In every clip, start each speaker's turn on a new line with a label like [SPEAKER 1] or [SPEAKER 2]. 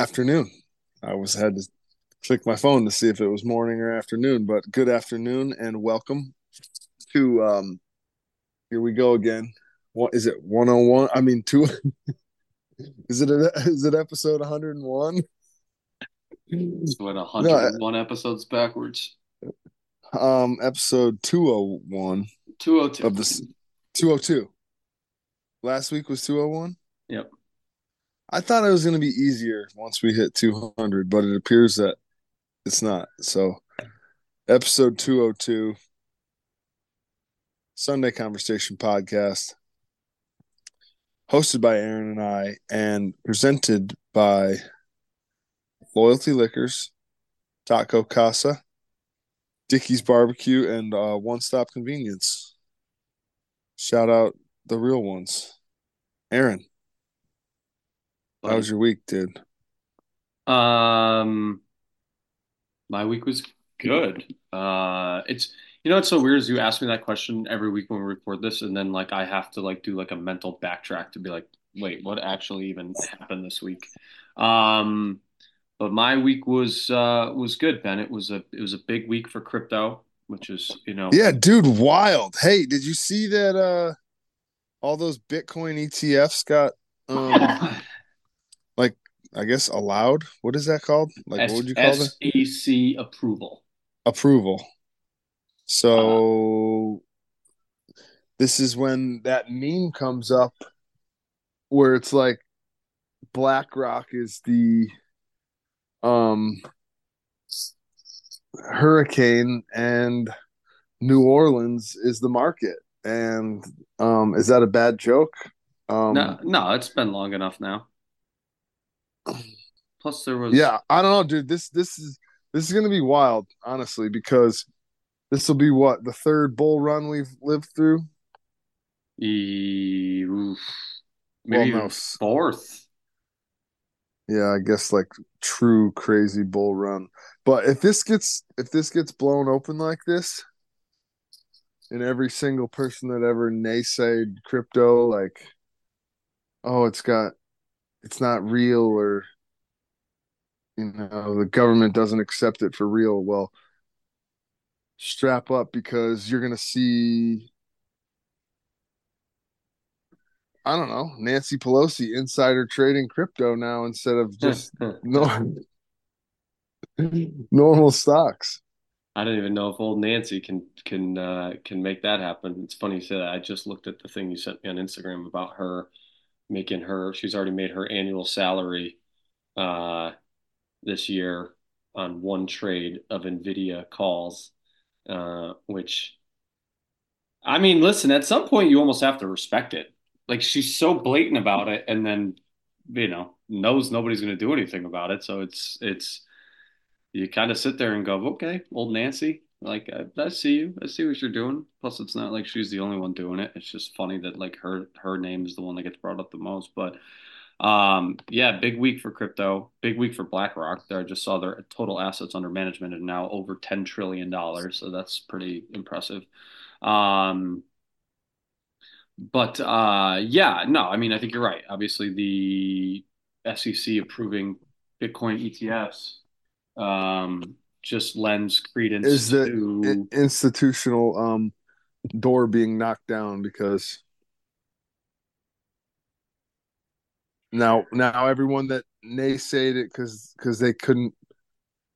[SPEAKER 1] afternoon. I was had to click my phone to see if it was morning or afternoon, but good afternoon and welcome to um here we go again. What is it 101? I mean two Is it a, is it episode 101?
[SPEAKER 2] It's what 101 no, episodes backwards.
[SPEAKER 1] Um episode 201
[SPEAKER 2] 202
[SPEAKER 1] of this 202. Last week was 201?
[SPEAKER 2] Yep.
[SPEAKER 1] I thought it was going to be easier once we hit 200, but it appears that it's not. So, episode 202, Sunday Conversation Podcast, hosted by Aaron and I, and presented by Loyalty Liquors, Taco Casa, Dickey's Barbecue, and uh, One Stop Convenience. Shout out the real ones. Aaron. How was your week, dude?
[SPEAKER 2] Um, my week was good. Uh, it's you know it's so weird is you ask me that question every week when we record this, and then like I have to like do like a mental backtrack to be like, wait, what actually even happened this week? Um, but my week was uh was good, Ben. It was a it was a big week for crypto, which is you know
[SPEAKER 1] yeah, dude, wild. Hey, did you see that? Uh, all those Bitcoin ETFs got um I guess allowed. What is that called? Like
[SPEAKER 2] S-
[SPEAKER 1] what would you call
[SPEAKER 2] it? SEC approval.
[SPEAKER 1] Approval. So uh, this is when that meme comes up where it's like BlackRock is the um hurricane and New Orleans is the market. And um is that a bad joke? Um
[SPEAKER 2] No, no, it's been long enough now. Plus, there was
[SPEAKER 1] yeah. I don't know, dude. This this is this is gonna be wild, honestly, because this will be what the third bull run we've lived through.
[SPEAKER 2] E- maybe well, no. fourth.
[SPEAKER 1] Yeah, I guess like true crazy bull run. But if this gets if this gets blown open like this, and every single person that ever naysayed crypto, like, oh, it's got it's not real or you know the government doesn't accept it for real well strap up because you're going to see I don't know, Nancy Pelosi insider trading crypto now instead of just normal, normal stocks.
[SPEAKER 2] I don't even know if old Nancy can can uh, can make that happen. It's funny you say that. I just looked at the thing you sent me on Instagram about her making her she's already made her annual salary uh, this year on one trade of Nvidia calls, uh, which I mean, listen, at some point you almost have to respect it. Like she's so blatant about it, and then you know knows nobody's going to do anything about it. So it's it's you kind of sit there and go, okay, old Nancy, like I, I, see you, I see what you're doing. Plus, it's not like she's the only one doing it. It's just funny that like her her name is the one that gets brought up the most. But um, yeah, big week for crypto. Big week for BlackRock. There, I just saw their total assets under management are now over ten trillion dollars. So that's pretty impressive. Um, but uh, yeah, no, I mean, I think you're right. Obviously, the SEC approving Bitcoin ETFs um, just lends credence
[SPEAKER 1] is the to... institutional um, door being knocked down because now now everyone that naysayed it because because they couldn't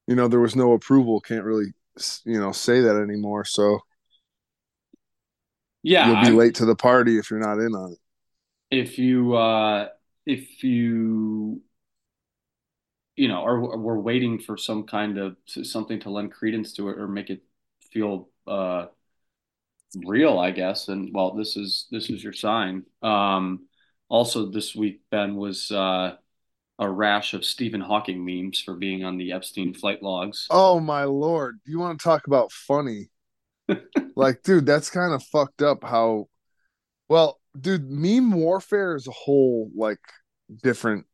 [SPEAKER 1] you know there was no approval can't really you know say that anymore so
[SPEAKER 2] yeah
[SPEAKER 1] you'll be I'm, late to the party if you're not in on it.
[SPEAKER 2] If you uh if you you know, or we're waiting for some kind of something to lend credence to it or make it feel uh, real, I guess. And well, this is this is your sign. Um, also, this week Ben was uh, a rash of Stephen Hawking memes for being on the Epstein flight logs.
[SPEAKER 1] Oh my lord! You want to talk about funny? like, dude, that's kind of fucked up. How well, dude, meme warfare is a whole like different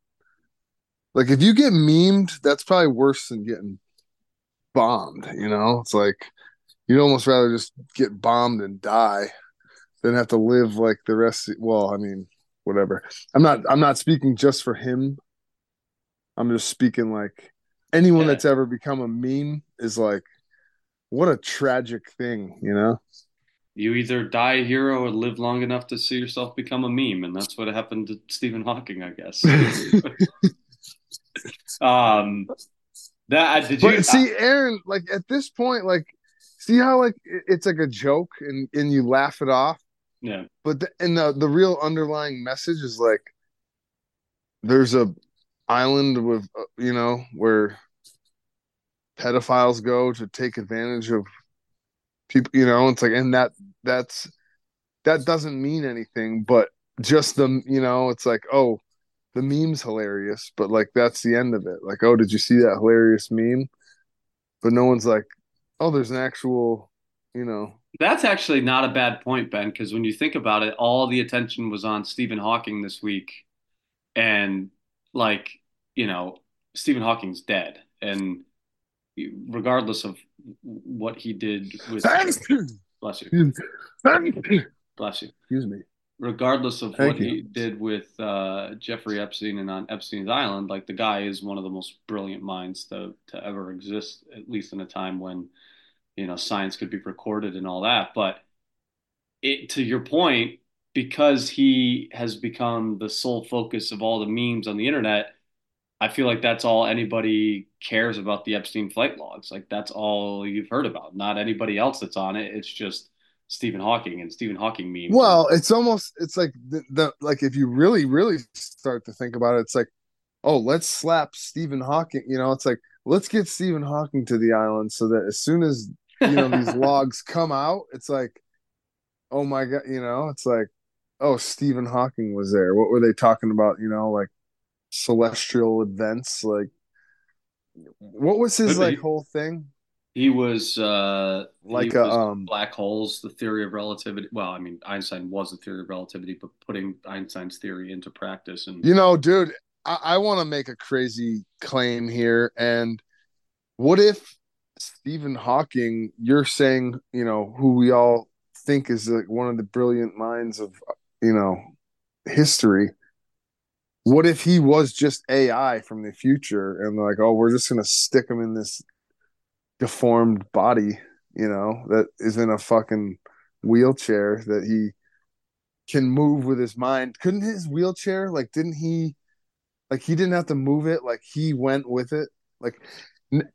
[SPEAKER 1] like if you get memed, that's probably worse than getting bombed. You know, it's like you'd almost rather just get bombed and die than have to live like the rest. Of, well, I mean, whatever. I'm not. I'm not speaking just for him I'm just speaking like anyone
[SPEAKER 2] Yeah.
[SPEAKER 1] that's ever become a meme is like, what a tragic thing, you know?
[SPEAKER 2] You either die a hero or live long enough to see yourself become a meme, and that's what happened to Stephen Hawking, I guess. um, that did you?
[SPEAKER 1] But see, Aaron, like at this point, like, see how like it's like a joke and and you laugh it off,
[SPEAKER 2] yeah,
[SPEAKER 1] but the, and the the real underlying message is like, there's a island with uh, you know where pedophiles go to take advantage of people, you know. It's like, and that that's that doesn't mean anything, but just the you know, it's like, oh, the meme's hilarious, but like that's the end of it. Like, oh, did you see that hilarious meme? But no one's like, oh, there's an actual, you know,
[SPEAKER 2] that's actually not a bad point, Ben, because when you think about it, all the attention was on Stephen Hawking this week, and like you know, Stephen Hawking's dead, and regardless of what he did with bless you, bless you.
[SPEAKER 1] Excuse me.
[SPEAKER 2] Regardless of
[SPEAKER 1] Thank
[SPEAKER 2] what
[SPEAKER 1] you.
[SPEAKER 2] he did with uh, Jeffrey Epstein and on Epstein's Island, like the guy is one of the most brilliant minds to to ever exist, at least in a time when you know science could be recorded and all that. But it, to your point, because he has become the sole focus of all the memes on the internet, I feel like that's all anybody cares about the Epstein flight logs. Like that's all you've heard about. Not anybody else that's on it. It's just Stephen Hawking and Stephen Hawking memes.
[SPEAKER 1] Well, it's almost it's like the, the like if you really really start to think about it, it's like, oh, let's slap Stephen Hawking. You know, it's like let's get Stephen Hawking to the island so that as soon as you know these logs come out, it's like, oh my god, you know, it's like, oh, Stephen Hawking was there. What were they talking about? You know, like celestial events. Like, what was his like whole thing?
[SPEAKER 2] He was uh,
[SPEAKER 1] Like
[SPEAKER 2] he
[SPEAKER 1] a
[SPEAKER 2] was
[SPEAKER 1] um,
[SPEAKER 2] black holes, the theory of relativity. Well, I mean, Einstein was the theory of relativity, but putting Einstein's theory into practice and
[SPEAKER 1] You know, dude, I, I want to make a crazy claim here. And what if Stephen Hawking, you're saying, you know, who we all think is like one of the brilliant minds of, you know, history. What if he was just AI from the future and like, oh, we're just going to stick him in this deformed body, you know, that is in a fucking wheelchair that he can move with his mind. Couldn't his wheelchair, like, didn't he, like, he didn't have to move it, like, he went with it? Like,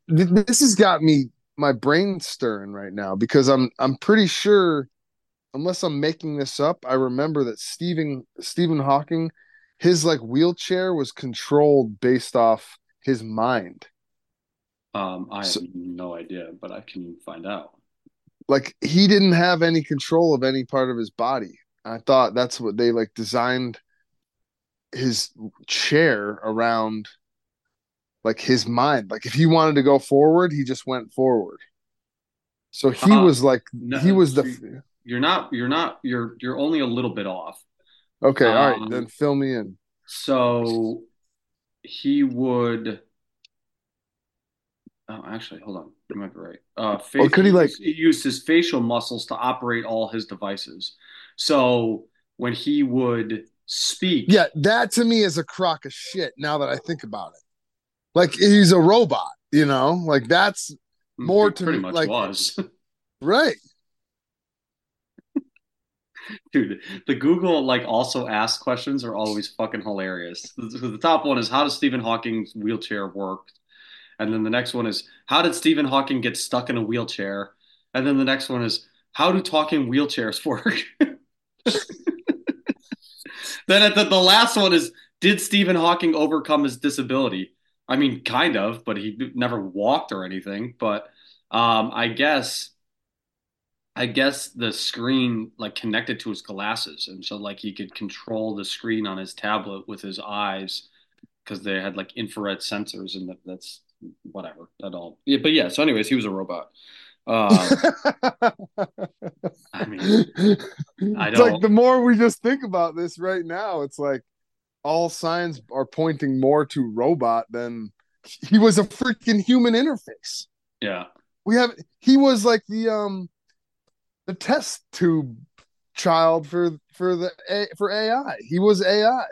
[SPEAKER 1] this has got me, my brain stirring right now because I'm, I'm pretty sure, unless I'm making this up, I remember that Stephen, Stephen Hawking, his like wheelchair was controlled based off his mind.
[SPEAKER 2] Um, I have no idea, but I can find out.
[SPEAKER 1] like he didn't have any control of any part of his body. I thought that's what they like designed his chair around like his mind. Like if he wanted to go forward, he just went forward. So he
[SPEAKER 2] Uh,
[SPEAKER 1] was like
[SPEAKER 2] no,
[SPEAKER 1] he was the
[SPEAKER 2] You're not. You're not. You're. You're only a little bit off.
[SPEAKER 1] Okay, all right,
[SPEAKER 2] Um,
[SPEAKER 1] then fill me in.
[SPEAKER 2] So he would. Oh, actually, hold on. Be right. Uh,
[SPEAKER 1] could he, like-
[SPEAKER 2] he used his facial muscles to operate all his devices. So when he would speak,
[SPEAKER 1] Yeah, that to me is a crock of shit now that I think about it. Like he's a robot, you know? Like that's more
[SPEAKER 2] he
[SPEAKER 1] to
[SPEAKER 2] pretty
[SPEAKER 1] me,
[SPEAKER 2] much
[SPEAKER 1] like-
[SPEAKER 2] was.
[SPEAKER 1] right.
[SPEAKER 2] Dude, the Google like also ask questions are always fucking hilarious. The top one is how does Stephen Hawking's wheelchair work? And then the next one is how did Stephen Hawking get stuck in a wheelchair? And then the next one is how do talking wheelchairs work? then at the, the last one is did Stephen Hawking overcome his disability? I mean, kind of, but he never walked or anything. But um, I guess I guess the screen like connected to his glasses, and so like he could control the screen on his tablet with his eyes because they had like infrared sensors, and that, that's whatever that all. Yeah, but yeah. So, anyways, he was a robot. Uh, I mean, I
[SPEAKER 1] it's like
[SPEAKER 2] don't- like
[SPEAKER 1] the more we just think about this right now, it's like all signs are pointing more to robot than he was a freaking human interface.
[SPEAKER 2] yeah,
[SPEAKER 1] We have he was like the um the test tube child for for the A, for AI. He was AI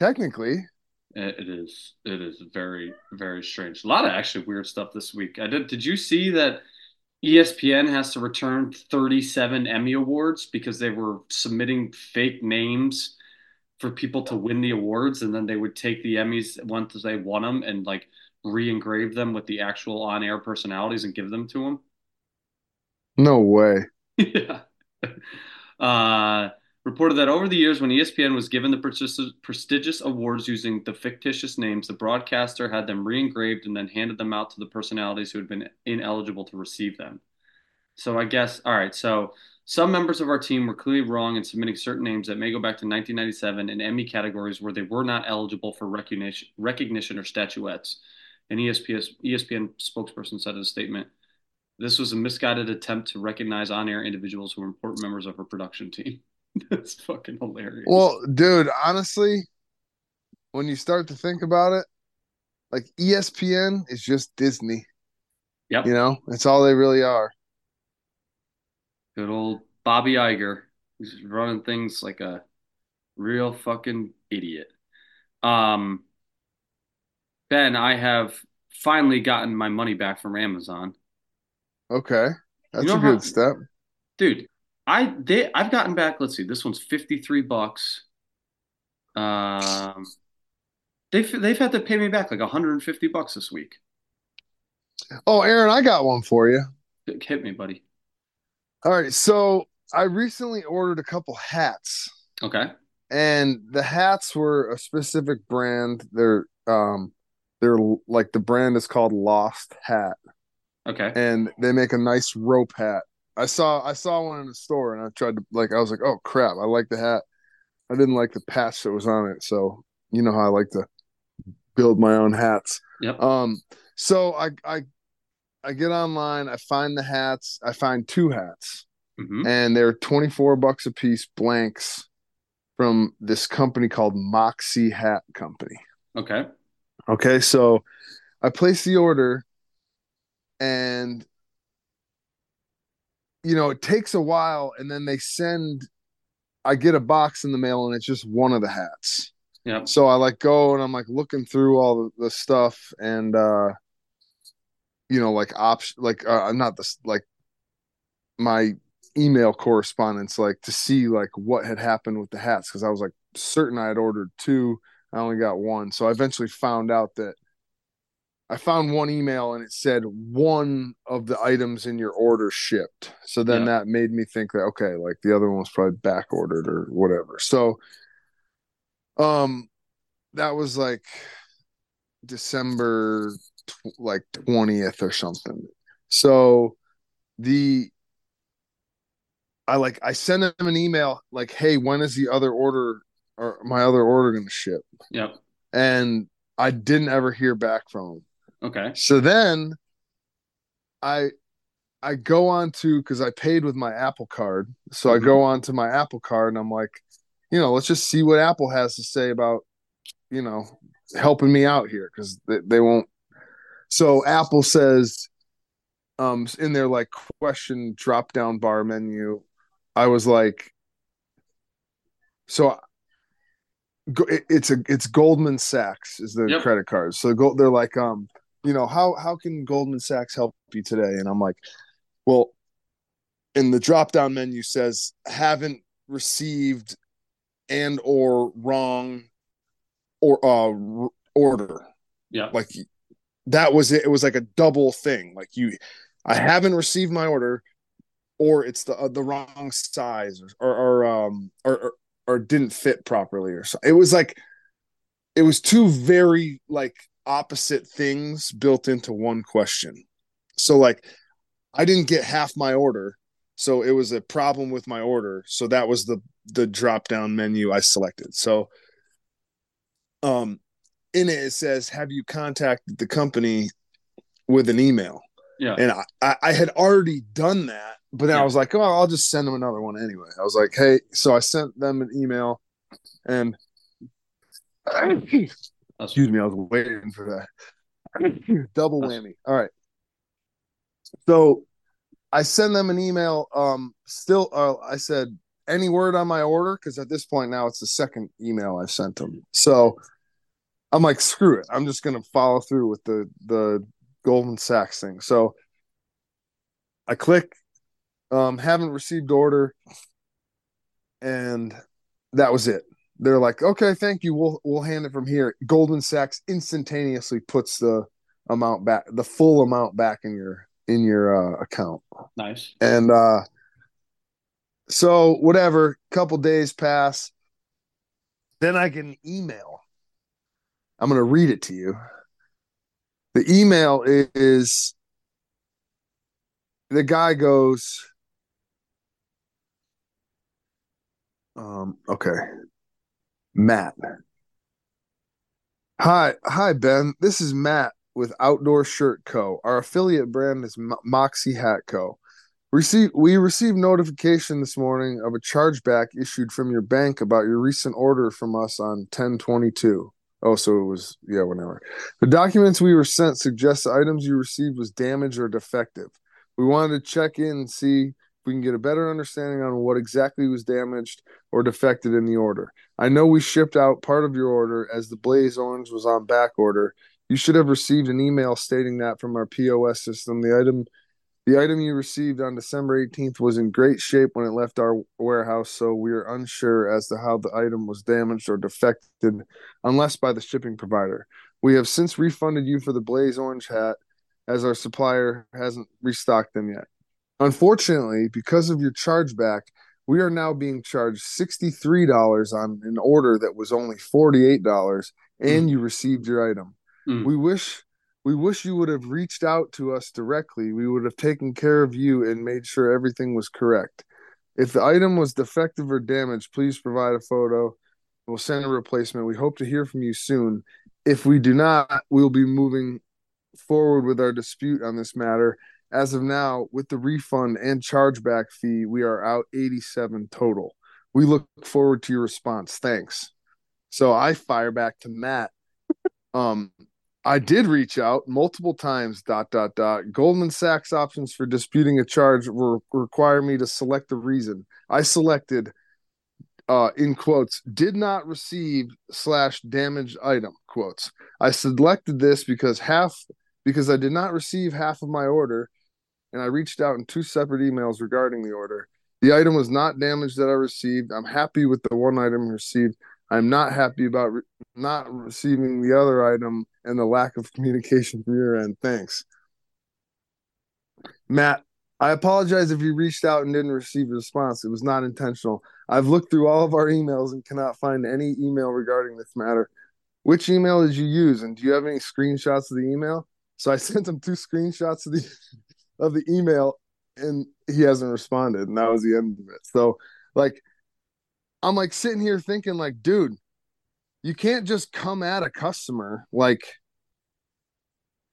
[SPEAKER 1] technically.
[SPEAKER 2] It is. It is very, very strange. A lot of actually weird stuff this week. I did. Did you see that ESPN has to return 37 Emmy awards because they were submitting fake names for people to win the awards, and then they would take the Emmys once they won them and like re-engrave them with the actual on-air personalities and give them to them.
[SPEAKER 1] No way.
[SPEAKER 2] Yeah. Uh, reported that over the years, when ESPN was given the prestigious awards using the fictitious names, the broadcaster had them re-engraved and then handed them out to the personalities who had been ineligible to receive them. So I guess, all right, so some members of our team were clearly wrong in submitting certain names that may go back to 1997 in Emmy categories where they were not eligible for recognition, recognition or statuettes. An ESPN, ESPN spokesperson said in a statement, this was a misguided attempt to recognize on-air individuals who were important members of our production team. That's fucking hilarious.
[SPEAKER 1] Well, dude, honestly, when you start to think about it, like ESPN is just Disney.
[SPEAKER 2] Yep.
[SPEAKER 1] You know, that's all they really are.
[SPEAKER 2] Good old Bobby Iger, who's running things like a real fucking idiot. Um, Ben, I have finally gotten my money back from Amazon.
[SPEAKER 1] Okay. That's you know a good how, step.
[SPEAKER 2] Dude, I they I've gotten back, let's see, this one's 53 bucks. Um they've they've had to pay me back like 150 bucks this week.
[SPEAKER 1] Oh, Aaron, I got one for you.
[SPEAKER 2] Hit me, buddy.
[SPEAKER 1] All right, so I recently ordered a couple hats.
[SPEAKER 2] Okay.
[SPEAKER 1] And the hats were a specific brand. They're um they're like the brand is called Lost Hat.
[SPEAKER 2] Okay.
[SPEAKER 1] And they make a nice rope hat. I saw I saw one in the store and I tried to like I was like, oh crap, I like the hat. I didn't like the patch that was on it. So you know how I like to build my own hats.
[SPEAKER 2] Yep.
[SPEAKER 1] Um so I I I get online, I find the hats, I find two hats. Mm-hmm. And they're 24 bucks a piece blanks from this company called Moxie Hat Company.
[SPEAKER 2] Okay.
[SPEAKER 1] Okay, so I place the order and you know it takes a while and then they send i get a box in the mail and it's just one of the hats.
[SPEAKER 2] Yeah
[SPEAKER 1] so i like go and i'm like looking through all the, the stuff and uh you know like option like uh not this like my email correspondence like to see like what had happened with the hats because i was like certain i had ordered two i only got one. So i eventually found out that I found one email and it said one of the items in your order shipped. So then yeah. that made me think that okay, like the other one was probably back ordered or whatever. So um that was like December tw- like 20th or something. So the I like I sent him an email like, "Hey, when is the other order or my other order going to ship?"
[SPEAKER 2] Yep.
[SPEAKER 1] And I didn't ever hear back from him.
[SPEAKER 2] Okay.
[SPEAKER 1] So then I I go on to because I paid with my Apple card. So mm-hmm. I go on to my Apple card and I'm like, you know, let's just see what Apple has to say about, you know, helping me out here because they, they won't. So Apple says, um, in their like question drop down bar menu, I was like, so it's a it's Goldman Sachs is the yep. credit card. So go they're like, um, you know how how can goldman sachs help you today? And i'm like well in the drop down menu says haven't received and or wrong or uh order.
[SPEAKER 2] Yeah.
[SPEAKER 1] Like that was it. It was like a double thing. Like you i haven't received my order or it's the uh, the wrong size or or um or, or or didn't fit properly or so. It was like it was two very like opposite things built into one question. So like I didn't get half my order, so it was a problem with my order. So that was the the drop down menu I selected. So um in it it says have you contacted the company with an email?
[SPEAKER 2] Yeah.
[SPEAKER 1] And I, I had already done that, but then yeah. I was like, oh, I'll just send them another one anyway. I was like, hey, so I sent them an email and Excuse me, I was waiting for that. Double whammy. All right. So I send them an email. Um, still, uh, I said, any word on my order? Because at this point now, it's the second email I've sent them. So I'm like, screw it. I'm just gonna follow through with the the Goldman Sachs thing. So I click, um, haven't received order, and that was it. They're like, okay, thank you. We'll we'll hand it from here. Goldman Sachs instantaneously puts the amount back, the full amount back in your in your uh, account.
[SPEAKER 2] Nice.
[SPEAKER 1] And uh, so whatever, couple days pass. Then I get an email. I'm going to read it to you. The email is the guy goes, um, okay, Matt. Hi, hi Ben. This is Matt with Outdoor Shirt Co. Our affiliate brand is Moxie Hat Co. Receive, we received notification this morning of a chargeback issued from your bank about your recent order from us on 1022. Oh, so it was, yeah, whenever. The documents we were sent suggest the items you received was damaged or defective. We wanted to check in and see if we can get a better understanding on what exactly was damaged or defected in the order. I know we shipped out part of your order as the Blaze Orange was on back order. You should have received an email stating that from our POS system. The item the item you received on December 18th was in great shape when it left our warehouse, so we are unsure as to how the item was damaged or defected, unless by the shipping provider. We have since refunded you for the Blaze Orange hat, as our supplier hasn't restocked them yet. Unfortunately, because of your chargeback, we are now being charged $63 on an order that was only $48 and mm. you received your item. Mm. We wish we wish you would have reached out to us directly. We would have taken care of you and made sure everything was correct. If the item was defective or damaged, please provide a photo. We'll send a replacement. We hope to hear from you soon. If we do not, we'll be moving forward with our dispute on this matter. As of now, with the refund and chargeback fee, we are out 87 total. We look forward to your response. Thanks. So I fire back to Matt. Um, I did reach out multiple times. Dot dot dot. Goldman Sachs options for disputing a charge will require me to select the reason. I selected, uh, in quotes, did not receive slash damaged item quotes. I selected this because half because I did not receive half of my order, and I reached out in two separate emails regarding the order. The item was not damaged that I received. I'm happy with the one item received. I'm not happy about re- not receiving the other item and the lack of communication from your end. Thanks. Matt, I apologize if you reached out and didn't receive a response. It was not intentional. I've looked through all of our emails and cannot find any email regarding this matter. Which email did you use? And do you have any screenshots of the email? So I sent him two screenshots of the of the email and he hasn't responded. And that was the end of it. So like I'm like sitting here thinking, like, dude, you can't just come at a customer like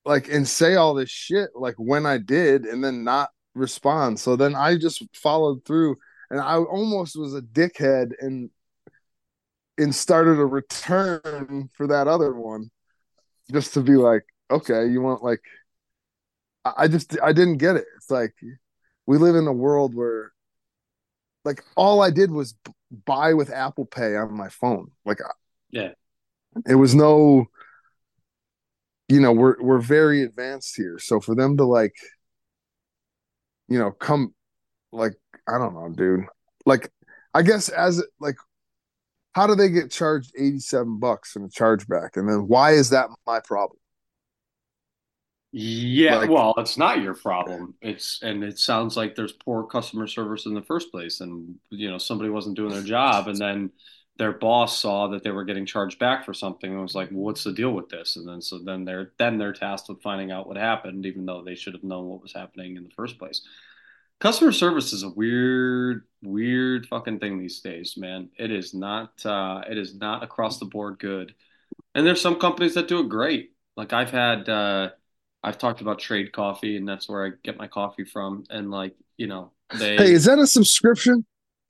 [SPEAKER 1] like and say all this shit like when I did and then not respond. So then I just followed through and I almost was a dickhead and and started a return for that other one just to be like, okay, you want like I just I didn't get it. It's like we live in a world where like all I did was buy with Apple Pay on my phone. Like,
[SPEAKER 2] yeah,
[SPEAKER 1] it was no, you know, we're we're very advanced here. So for them to like, you know, come, like, I don't know, dude. Like, I guess as like, how do they get charged eighty seven bucks in a chargeback, and then why is that my problem?
[SPEAKER 2] Yeah, like, well, it's not your problem. It's and it sounds like there's poor customer service in the first place, and you know somebody wasn't doing their job, and then their boss saw that they were getting charged back for something and was like, well, "What's the deal with this?" And then so then they're then they're tasked with finding out what happened, even though they should have known what was happening in the first place. Customer service is a weird, weird fucking thing these days, man. It is not. Uh, it is not across the board good, and there's some companies that do it great. Like I've had. Uh, I've talked about Trade Coffee, and that's where I get my coffee from. And like, you know, they.
[SPEAKER 1] Hey, is that a subscription?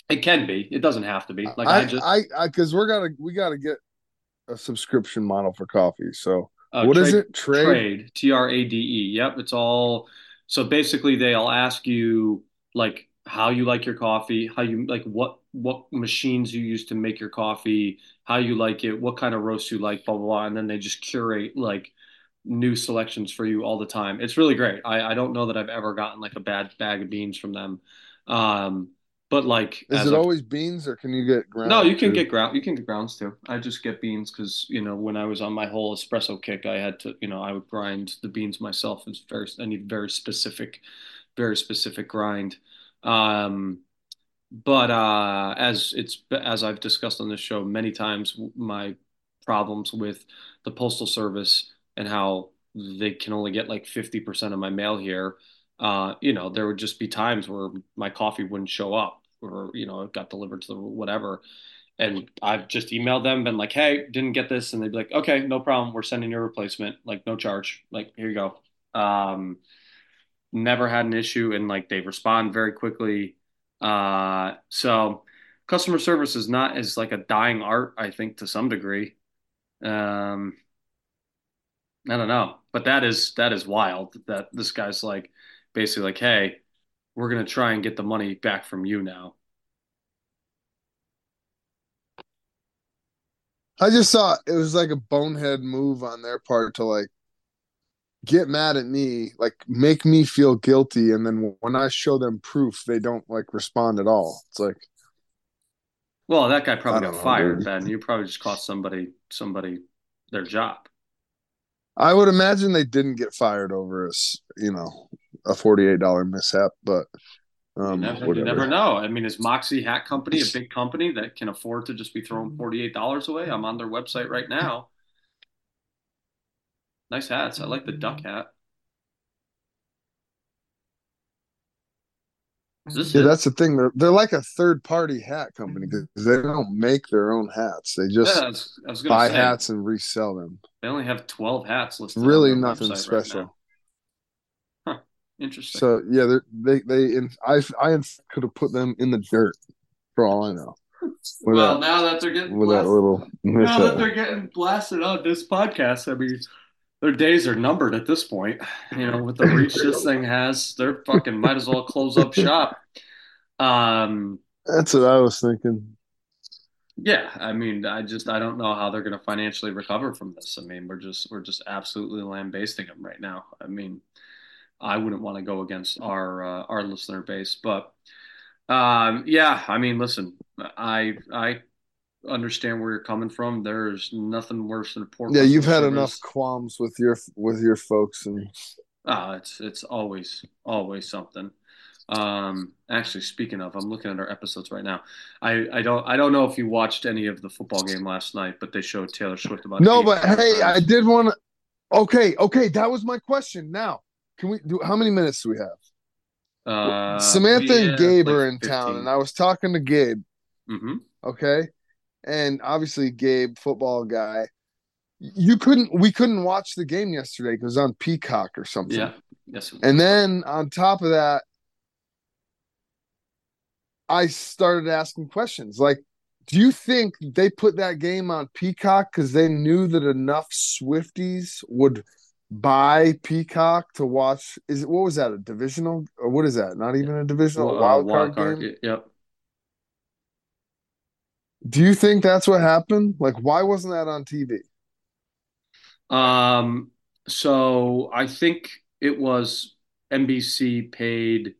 [SPEAKER 2] It can be. It doesn't have to be. Like
[SPEAKER 1] I,
[SPEAKER 2] I just,
[SPEAKER 1] I, because we're gonna, we gotta get a subscription model for coffee. So uh, what trade, is it?
[SPEAKER 2] Trade, trade, T R A D E. Yep, it's all. So basically, they'll ask you like how you like your coffee, how you like what what machines you use to make your coffee, how you like it, what kind of roast you like, blah blah blah, and then they just curate like new selections for you all the time. It's really great. I I don't know that I've ever gotten like a bad bag of beans from them. Um, but like
[SPEAKER 1] Is it
[SPEAKER 2] a
[SPEAKER 1] always beans or can you get ground?
[SPEAKER 2] no, you can
[SPEAKER 1] too?
[SPEAKER 2] get ground. You can get grounds too. I just get beans because you know when I was on my whole espresso kick, I had to you know I would grind the beans myself. It's very I need very specific, very specific grind. Um, but uh, as it's as I've discussed on this show many times, my problems with the postal service and how they can only get like 50% of my mail here. Uh, you know, there would just be times where my coffee wouldn't show up or, you know, it got delivered to the whatever. And I've just emailed them, been like, hey, didn't get this. And they'd be like, okay, no problem. We're sending you a replacement, like no charge. Like, here you go. Um, never had an issue and like they respond very quickly. Uh, so customer service is not as like a dying art, I think, to some degree. Um, I don't know, but that is that is wild that this guy's like basically like, hey, we're gonna try and get the money back from you now.
[SPEAKER 1] I just saw it was like a bonehead move on their part to like get mad at me, like make me feel guilty, and then when I show them proof, they don't like respond at all. It's like
[SPEAKER 2] Well, that guy probably got
[SPEAKER 1] know,
[SPEAKER 2] fired
[SPEAKER 1] dude.
[SPEAKER 2] then. You probably just cost somebody somebody their job.
[SPEAKER 1] I would imagine they didn't get fired over a s- you know a forty eight dollar mishap, but
[SPEAKER 2] You
[SPEAKER 1] um
[SPEAKER 2] never you never know. I mean, is Moxie Hat Company a big company that can afford to just be throwing $48 away? I'm on their website right now. Nice hats. I like the duck hat. Is this
[SPEAKER 1] Yeah, that's the thing. They're they're like a third party hat mm-hmm. company because they don't make their own hats. They
[SPEAKER 2] Yeah, I
[SPEAKER 1] just
[SPEAKER 2] was, I was
[SPEAKER 1] buy
[SPEAKER 2] say
[SPEAKER 1] hats and resell them.
[SPEAKER 2] they only have 12 hats listed
[SPEAKER 1] Really nothing
[SPEAKER 2] website right
[SPEAKER 1] special.
[SPEAKER 2] Huh. Interesting.
[SPEAKER 1] So yeah, they they in I I could have put them in the dirt for all I know with
[SPEAKER 2] Well,
[SPEAKER 1] that
[SPEAKER 2] now that they're getting
[SPEAKER 1] with that little
[SPEAKER 2] now that they're getting blasted on this podcast, I mean, their days are numbered at this point. You know, with the reach this thing has, they're fucking might as well close up shop. Um,
[SPEAKER 1] That's what I was thinking.
[SPEAKER 2] yeah, I mean, I just I don't know how they're going to financially recover from this. I mean, we're just we're just absolutely lambasting them right now. I mean, I wouldn't want to go against our uh, our listener base, but um, yeah, I mean, listen, I I understand where you're coming from. There's nothing worse than a poor
[SPEAKER 1] Yeah, you've had enough qualms with your with your folks, and
[SPEAKER 2] Uh, it's it's always always something. Um, actually, speaking of, I'm looking at our episodes right now. I I don't I don't know if you watched any of the football game last night, but they showed Taylor Swift about
[SPEAKER 1] no, but hey, I did want to. Okay, okay, that was my question. Now, can we do? How many minutes do we have?
[SPEAKER 2] Uh,
[SPEAKER 1] Samantha and Gabe
[SPEAKER 2] like
[SPEAKER 1] are in town, and I was talking to Gabe.
[SPEAKER 2] hmm
[SPEAKER 1] Okay, and obviously Gabe, football guy. You couldn't. We couldn't watch the game yesterday because it was on Peacock or something.
[SPEAKER 2] Yeah. Yes,
[SPEAKER 1] And then on top of that, I started asking questions like, do you think they put that game on Peacock because they knew that enough Swifties would buy Peacock to watch? Is it what was that a divisional or what is that? Not even a divisional,
[SPEAKER 2] Uh,
[SPEAKER 1] wild
[SPEAKER 2] wild
[SPEAKER 1] card
[SPEAKER 2] card.
[SPEAKER 1] game.
[SPEAKER 2] Yep.
[SPEAKER 1] Do you think that's what happened? Like, why wasn't that on TV?
[SPEAKER 2] Um, so I think it was NBC paid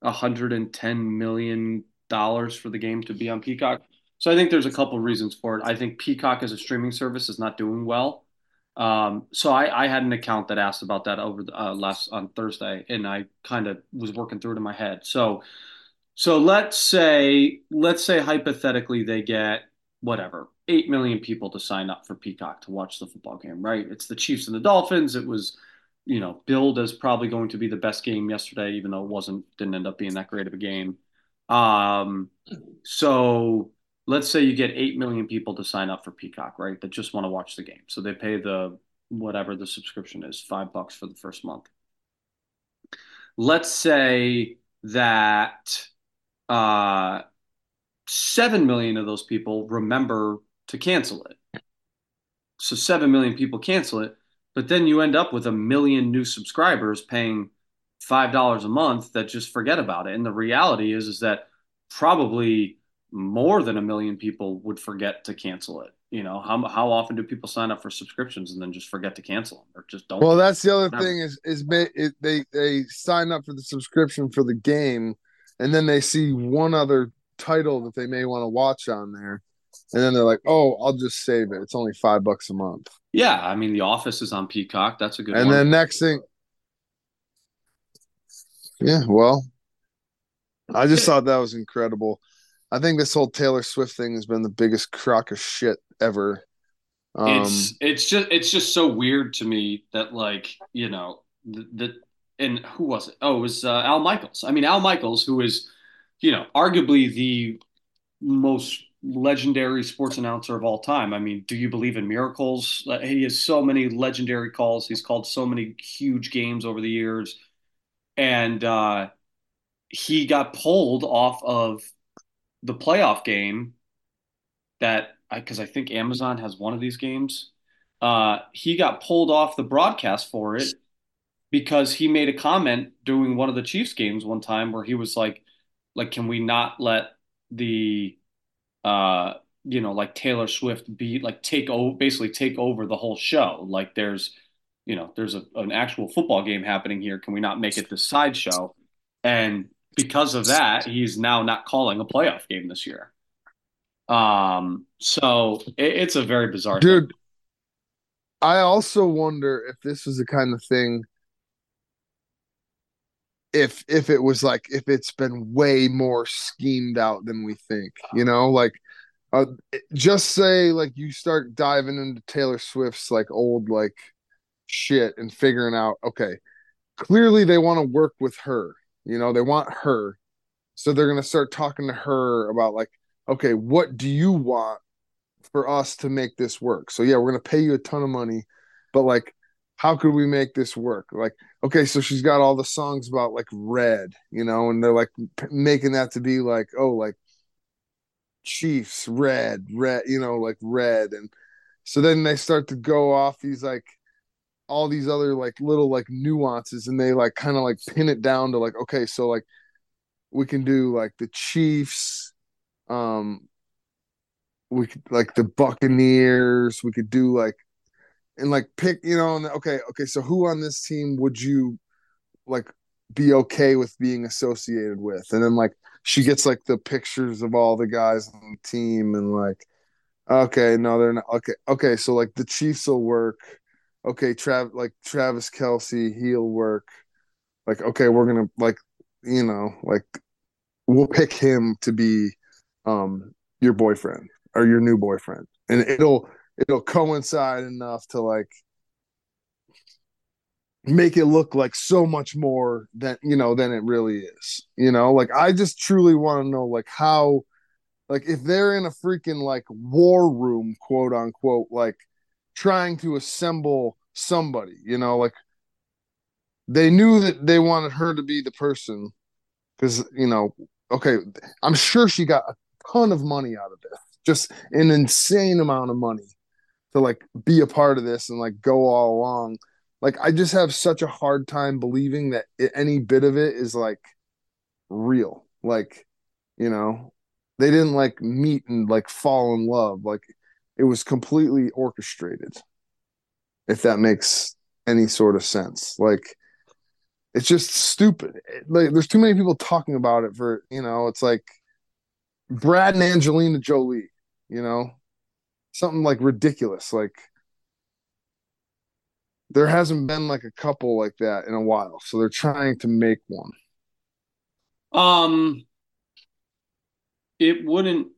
[SPEAKER 2] 110 million dollars for the game to be on Peacock. So I think there's a couple reasons for it. I think Peacock as a streaming service is not doing well. Um, so I, I had an account that asked about that over the, uh, last on Thursday, and I kind of was working through it in my head. So so let's say let's say hypothetically they get whatever 8 million people to sign up for Peacock to watch the football game, right? It's the Chiefs and the Dolphins. It was, you know, billed as probably going to be the best game yesterday, even though it wasn't, didn't end up being that great of a game. Um, so let's say you get 8 million people to sign up for Peacock, right? That just want to watch the game. So they pay the whatever the subscription is, five bucks for the first month. Let's say that uh, 7 million of those people remember to cancel it. So 7 million people cancel it, but then you end up with a million new subscribers paying five dollars a month that just forget about it. And the reality is is that probably more than a million people would forget to cancel it. You know, how how often do people sign up for subscriptions and then just forget to cancel them or just don't?
[SPEAKER 1] Well, that's the other thing is is it, they they sign up for the subscription for the game, and then they see one other title that they may want to watch on there, and then they're like, "Oh, I'll just save it. It's only five bucks a month."
[SPEAKER 2] Yeah, I mean, The Office is on Peacock. That's a good.
[SPEAKER 1] And
[SPEAKER 2] one.
[SPEAKER 1] then next thing, yeah, well, I just thought that was incredible. I think this whole Taylor Swift thing has been the biggest crock of shit ever.
[SPEAKER 2] Um, it's it's just it's just so weird to me that like you know the, the and who was it? Oh, it was uh, Al Michaels. I mean, Al Michaels, who is you know arguably the most legendary sports announcer of all time. I mean, do you believe in miracles? He has so many legendary calls. He's called so many huge games over the years, and uh, he got pulled off of the playoff game that because I, I, think Amazon has one of these games. Uh, he got pulled off the broadcast for it because he made a comment during one of the Chiefs games one time where he was like, like, can we not let the, uh, you know, like Taylor Swift be like take over, basically take over the whole show. Like there's, you know, there's a, an actual football game happening here. Can we not make it the sideshow? And because of that, he's now not calling a playoff game this year. Um, so it, it's a very bizarre
[SPEAKER 1] dude. Thing. I also wonder if this was the kind of thing if if it was like if it's been way more schemed out than we think, you know, like uh, just say like you start diving into Taylor Swift's like old like shit and figuring out okay, clearly they want to work with her you know, they want her. So they're to start talking to her about, like, okay, what do you want for us to make this work? So, yeah, we're to pay you a ton of money, but like, how could we make this work? Like, okay, so she's got all the songs about like red, you know, and they're like p- making that to be like, oh, like Chiefs, red, red, you know, like red. And so then they start to go off these like all these other like little like nuances and they like kind of like pin it down to like okay so like we can do like the chiefs um we could like the buccaneers we could do like and like pick you know and okay okay so who on this team would you like be okay with being associated with and then like she gets like the pictures of all the guys on the team and like okay no they're not okay okay so like the chiefs will work okay, Trav like Travis Kelce, he'll work. Like, okay, we're gonna like, you know, like we'll pick him to be um your boyfriend or your new boyfriend. And it'll it'll coincide enough to like make it look like so much more than you know than it really is. You know, like I just truly want to know like how like if they're in a freaking like war room, quote unquote, like trying to assemble somebody, you know, like they knew that they wanted her to be the person because, you know, okay, I'm sure she got a ton of money out of this, just an insane amount of money to like be a part of this and like go all along. Like, I just have such a hard time believing that it, any bit of it is like real. Like, you know, they didn't like meet and like fall in love. Like, it was completely orchestrated if that makes any sort of sense like it's just stupid like there's too many people talking about it for you know it's like brad and angelina jolie you know something like ridiculous like there hasn't been like a couple like that in a while so they're trying to make one
[SPEAKER 2] um it wouldn't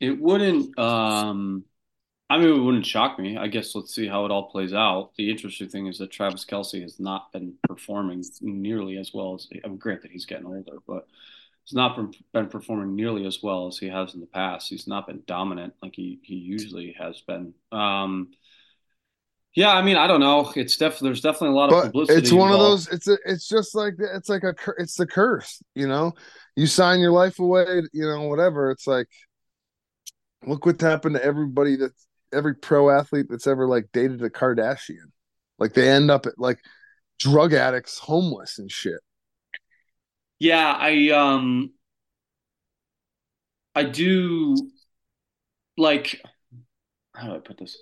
[SPEAKER 2] it wouldn't. Um, I mean, it wouldn't shock me. I guess let's see how it all plays out. The interesting thing is that Travis Kelce has not been performing nearly as well as. I mean, granted, he's getting older, but he's not been, performing nearly as well as he has in the past. He's not been dominant like he he usually has been. Um, yeah, I mean, I don't know. It's definitely there's definitely a lot of publicity.
[SPEAKER 1] It's one involved. of those. It's a, it's just like it's like a it's the curse. You know, you sign your life away. You know, whatever. It's like look what happened to everybody that's every pro athlete that's ever like dated a Kardashian. Like they end up at like drug addicts, homeless and shit.
[SPEAKER 2] Yeah, I um I do like how do I put this?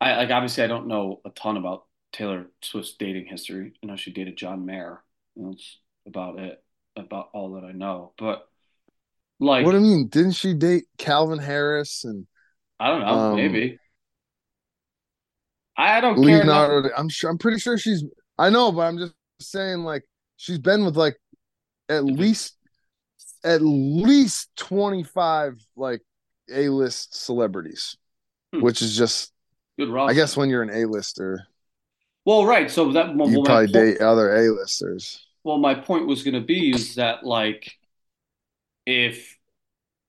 [SPEAKER 2] I like obviously I don't know a ton about Taylor Swift's dating history. I know she dated John Mayer. That's about it, about all that I know. But like,
[SPEAKER 1] What do you mean? Didn't she date Calvin Harris and
[SPEAKER 2] I don't know,
[SPEAKER 1] um
[SPEAKER 2] maybe. I don't care enough.
[SPEAKER 1] I'm sure I'm pretty sure she's I know, but I'm just saying like she's been with like at least at least 25 like A-list celebrities,
[SPEAKER 2] Hmm,
[SPEAKER 1] which is just
[SPEAKER 2] good
[SPEAKER 1] I guess when you're an A-lister,
[SPEAKER 2] Well, right. So that well,
[SPEAKER 1] you
[SPEAKER 2] well,
[SPEAKER 1] probably
[SPEAKER 2] point.
[SPEAKER 1] date other A-listers.
[SPEAKER 2] Well, my point was going to be is that like if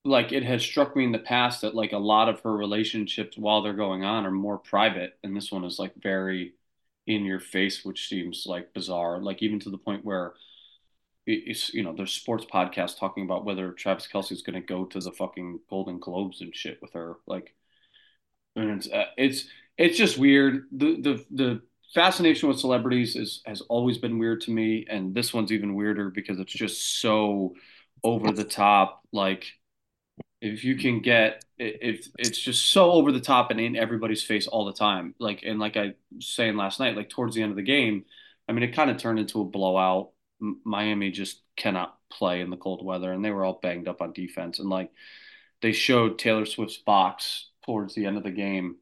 [SPEAKER 2] like it has struck me in the past that like a lot of her relationships while they're going on are more private, and this one is like very in your face, which seems like bizarre. Like even to the point where it's you know there's sports podcasts talking about whether Travis Kelce is going to go to the fucking Golden Globes and shit with her. Like, and it's uh, it's it's just weird. The the the fascination with celebrities is has always been weird to me, and this one's even weirder because it's just so over the top. Like if you can get if it's just so over the top and in everybody's face all the time like and like I was saying last night like towards the end of the game I mean it kind of turned into a blowout Miami just cannot play in the cold weather and they were all banged up on defense. And like they showed Taylor Swift's box towards the end of the game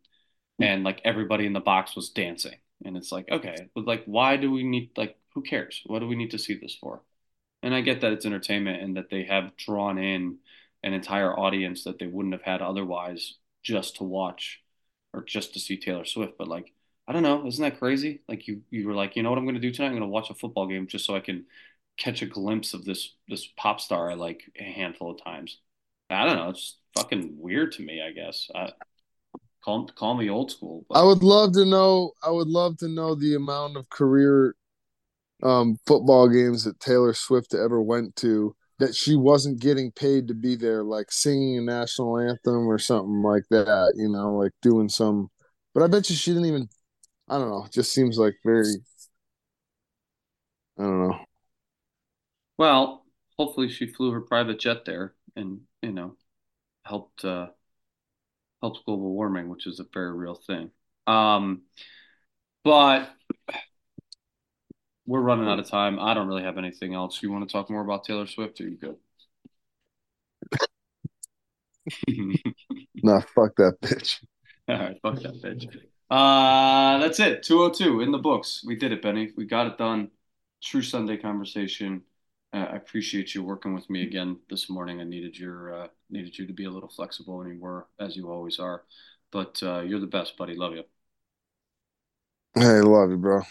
[SPEAKER 2] hmm. and like everybody in the box was dancing. And it's like okay but like why do we need like who cares? What do we need to see this for? And I get that it's entertainment and that they have drawn in an entire audience that they wouldn't have had otherwise just to watch or just to see Taylor Swift. But like, I don't know, isn't that crazy? Like you you were like, you know what I'm gonna do tonight? I'm gonna watch a football game just so I can catch a glimpse of this this pop star I like a handful of times. I don't know, it's fucking weird to me, I guess. I, call call me old school,
[SPEAKER 1] I would love to know I would love to know the amount of career um, football games that Taylor Swift ever went to that she wasn't getting paid to be there, like singing a national anthem or something like that, you know, like doing some. But I bet you she didn't even. I don't know. It just seems like very. I don't know.
[SPEAKER 2] well, hopefully she flew her private jet there and you know helped uh helps global warming, which is a very real thing. Um, but we're running out of time. I don't really have anything else. You want to talk more about Taylor Swift, or you good?
[SPEAKER 1] Nah, fuck that bitch.
[SPEAKER 2] All right, fuck that bitch. Uh, that's it. 202 in the books. We did it, Benny. We got it done. True Sunday conversation. Uh, I appreciate you working with me again this morning. I needed your uh, needed you to be a little flexible, and you were, as you always are. But uh, you're the best, buddy. Love you.
[SPEAKER 1] Hey, love you, bro.